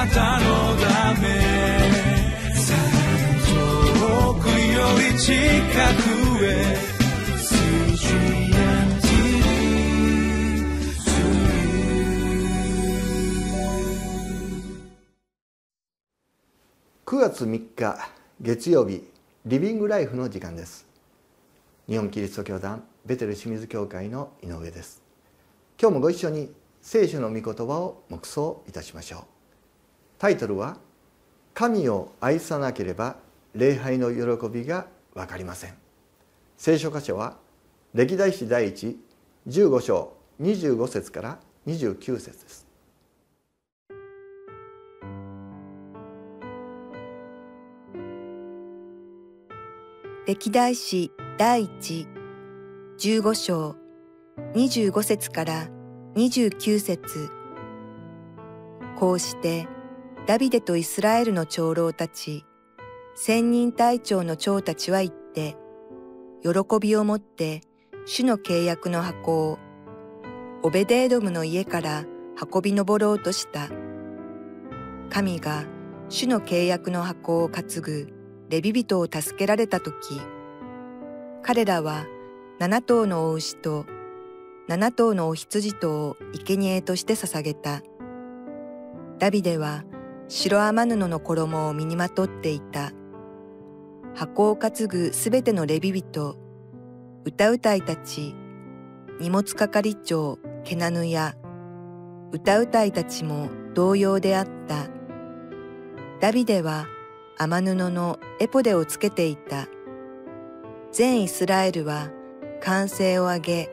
なたのため。遠くより近くへ。9月3日月曜日リビングライフの時間です。日本キリスト教団ベテル清水教会の井上です。今日もご一緒に聖書の御言葉を黙想いたしましょう。タイトルは神を愛さなければ礼拝の喜びが分かりません。聖書箇所は歴代史第一15章25節から29節です。歴代史第一15章25節から29節。こうしてダビデとイスラエルの長老たち千人隊長の長たちは言って喜びを持って主の契約の箱をオベデードムの家から運び上ろうとした。神が主の契約の箱を担ぐレビ人を助けられた時彼らは七頭のお牛と七頭のお羊とを生贄として捧げた。ダビデは白天布の衣を身にまとっていた箱を担ぐすべてのレビ人歌うたいたち荷物係長ケナヌや歌うたいたちも同様であったダビデは天布のエポデをつけていた。全イスラエルは歓声を上げ、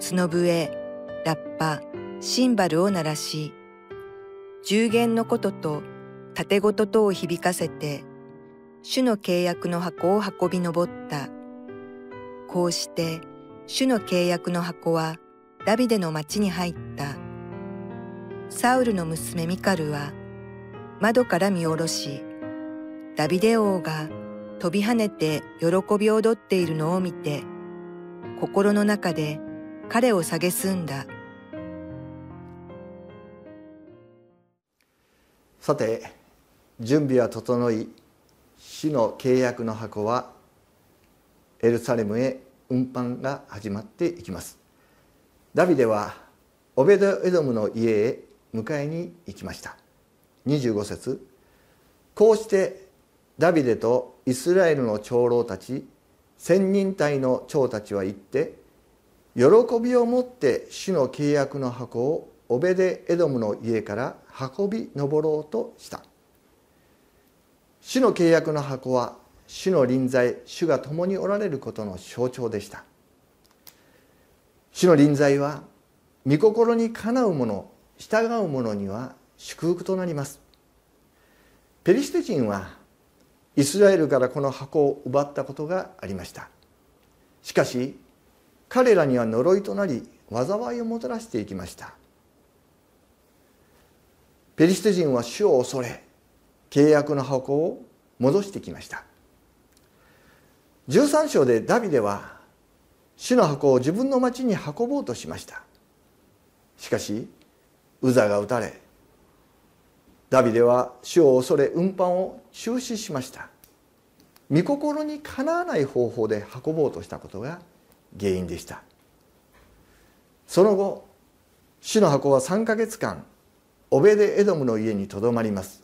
角笛、ラッパ、シンバルを鳴らし、十弦のことと盾事とを響かせて、主の契約の箱を運び上った。こうして、主の契約の箱はダビデの町に入った。サウルの娘ミカルは窓から見下ろし、ダビデ王が飛び跳ねて喜び踊っているのを見て、心の中で彼を蔑んだ。さて、準備は整い、主の契約の箱はエルサレムへ運搬が始まっていきます。ダビデはオベドエドムの家へ迎えに行きました。25節こうしてダビデとイスラエルの長老たち千人隊の長たちは言って喜びを持って主の契約の箱をオベデエドムの家から運び上ろうとした。主の契約の箱は主の臨在主が共におられることの象徴でした。主の臨在は御心にかなう者従う者には祝福となります。ペリシテ人はイスラエルからこの箱を奪ったことがありました。しかし彼らには呪いとなり災いをもたらしていきました。ペリシテ人は主を恐れ契約の箱を戻してきました。13章でダビデは主の箱を自分の町に運ぼうとしました。しかしウザが撃たれダビデは主を恐れ運搬を中止しました。御心にかなわない方法で運ぼうとしたことが原因でした。その後主の箱は3か月間オベデエドムの家にとどまります。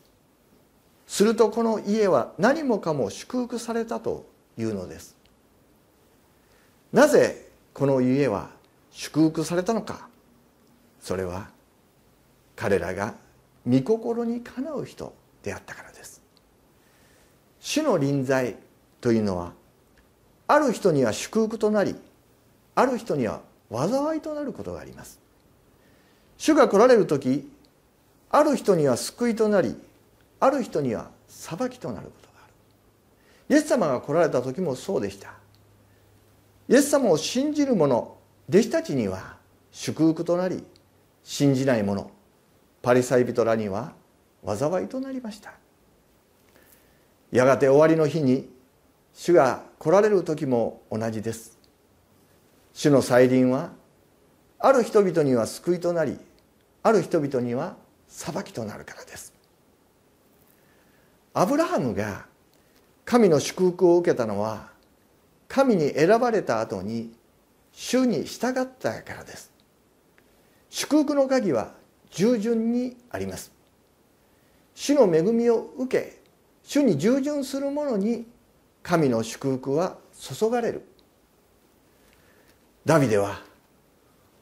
するとこの家は何もかも祝福されたというのです。なぜこの家は祝福されたのか。それは彼らが御心にかなう人であったからです。主の臨在というのはある人には祝福となりある人には災いとなることがあります。主が来られる時ある人には救いとなりある人には裁きとなることがある。イエス様が来られた時もそうでした。イエス様を信じる者弟子たちには祝福となり信じない者パリサイ人らには災いとなりました。やがて終わりの日に主が来られる時も同じです。主の再臨はある人々には救いとなりある人々には裁きとなるからです。アブラハムが神の祝福を受けたのは神に選ばれた後に主に従ったからです。祝福の鍵は従順にあります。主の恵みを受け主に従順する者に神の祝福は注がれる。ダビデは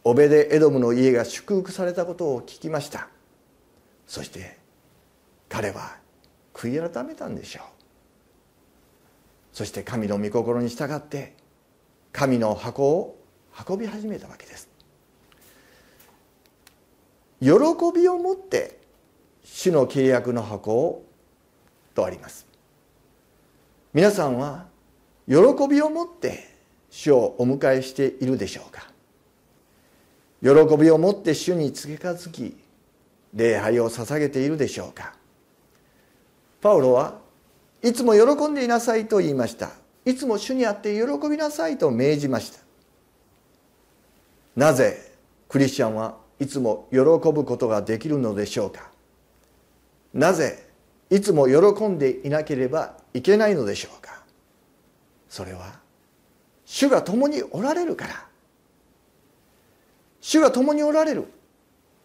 オベデエドムの家が祝福されたことを聞きました。そして彼は悔い改めたんでしょう。そして神の御心に従って神の箱を運び始めたわけです。喜びを持って主の契約の箱をとあります。皆さんは喜びを持って主をお迎えしているでしょうか。喜びを持って主につけかずき礼拝を捧げているでしょうか。パウロはいつも喜んでいなさいと言いました。いつも主にあって喜びなさいと命じました。なぜクリスチャンはいつも喜ぶことができるのでしょうか。なぜいつも喜んでいなければいけないのでしょうか。それは主が共におられるから。主が共におられる。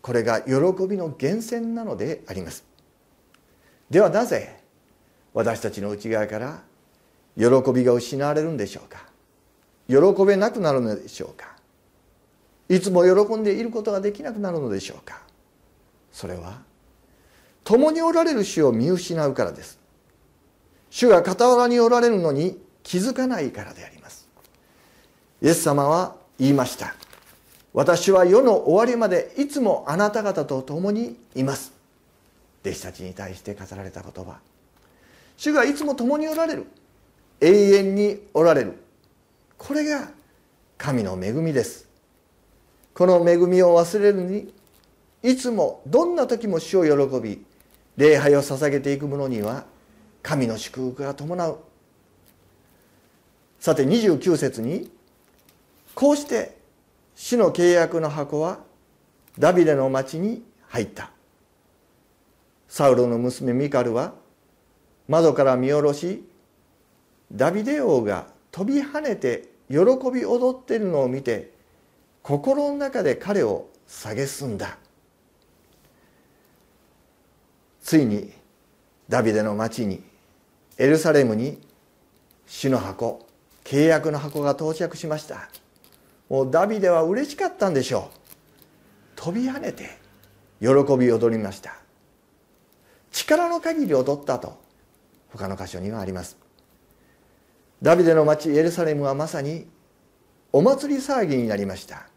これが喜びの源泉なのであります。ではなぜ私たちの内側から喜びが失われるんでしょうか？喜べなくなるのでしょうか？いつも喜んでいることができなくなるのでしょうか？それは共におられる主を見失うからです。主が傍らにおられるのに気づかないからであります。イエス様は言いました。私は世の終わりまでいつもあなた方と共にいます。弟子たちに対して語られた言葉。主がいつも共におられる。永遠におられる。これが神の恵みです。この恵みを忘れるにいつもどんな時も主を喜び礼拝を捧げていく者には神の祝福が伴う。さて29節にこうして主の契約の箱はダビデの町に入った。サウロの娘ミカルは窓から見下ろしダビデ王が飛び跳ねて喜び踊っているのを見て心の中で彼を蔑んだ。ついにダビデの町にエルサレムに主の箱契約の箱が到着しました。もうダビデは嬉しかったんでしょう。飛び跳ねて喜び踊りました。力の限り踊ったと他の箇所にはあります。ダビデの町エルサレムはまさにお祭り騒ぎになりました。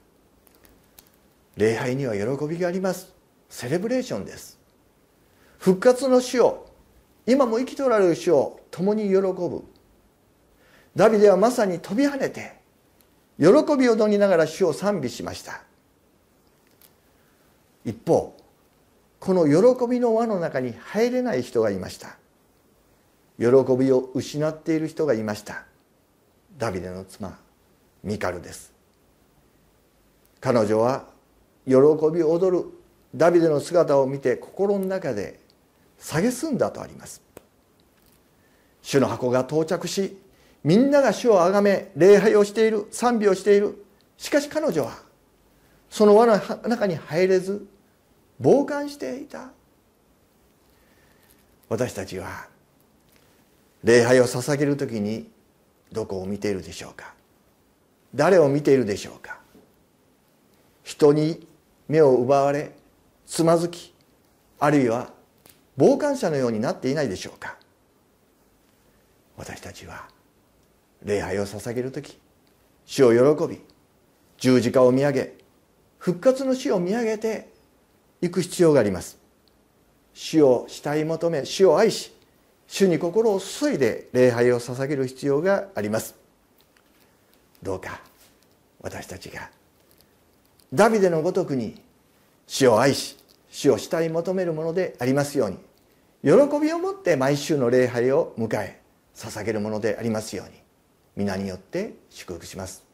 礼拝には喜びがあります。セレブレーションです。復活の死を今も生きておられる主を共に喜ぶ。ダビデはまさに飛び跳ねて喜び踊りながら主を賛美しました。一方この喜びの輪の中に入れない人がいました。喜びを失っている人がいました。ダビデの妻ミカルです。彼女は喜び踊るダビデの姿を見て心の中で蔑んだとあります。主の箱が到着しみんなが主をあがめ礼拝をしている賛美をしている。しかし彼女はその輪の中に入れず傍観していた。私たちは礼拝を捧げる時にどこを見ているでしょうか？誰を見ているでしょうか？人に目を奪われつまずきあるいは傍観者のようになっていないでしょうか？私たちは礼拝を捧げる時主を喜び十字架を見上げ復活の死を見上げていく必要があります。主を慕い求め主を愛し主に心を注いで礼拝を捧げる必要があります。どうか私たちがダビデのごとくに主を愛し主を慕い求めるものでありますように喜びを持って毎週の礼拝を迎え捧げるものでありますように皆によって祝福します。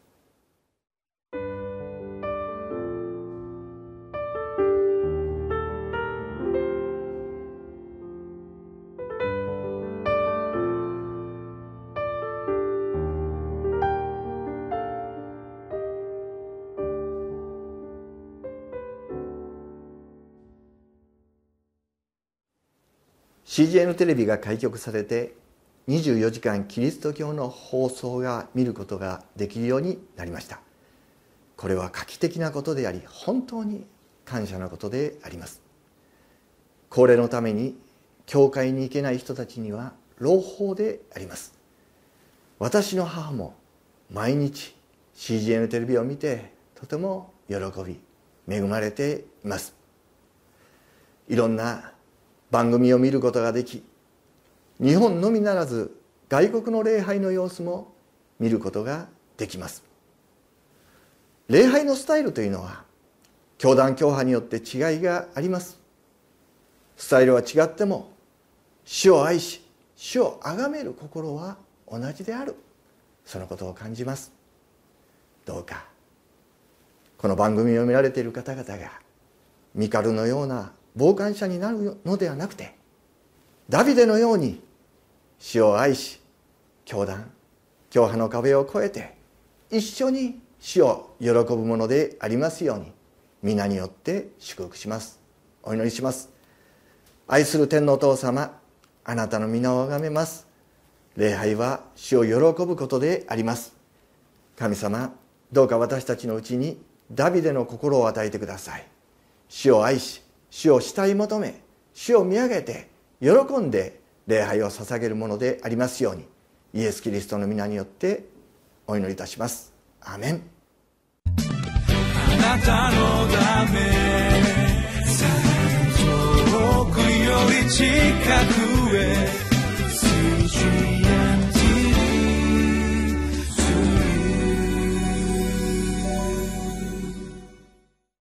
CGN テレビが開局されて24時間キリスト教の放送が見ることができるようになりました。これは画期的なことであり本当に感謝なことであります。高齢のために教会に行けない人たちには朗報であります。私の母も毎日 CGN テレビを見てとても喜び恵まれています。いろんな番組を見ることができ日本のみならず外国の礼拝の様子も見ることができます。礼拝のスタイルというのは教団教派によって違いがあります。スタイルは違っても主を愛し主を崇める心は同じである。そのことを感じます。どうかこの番組を見られている方々がミカルのような傍観者になるのではなくてダビデのように主を愛し教団教派の壁を越えて一緒に主を喜ぶものでありますように皆によって祝福します。お祈りします。愛する天のお父様あなたの皆をあがめます。礼拝は主を喜ぶことであります。神様どうか私たちのうちにダビデの心を与えてください。主を愛し主を慕い求め主を見上げて喜んで礼拝を捧げるものでありますようにイエス・キリストの皆によってお祈りいたします。アメン。あなたのため遠くより近くへ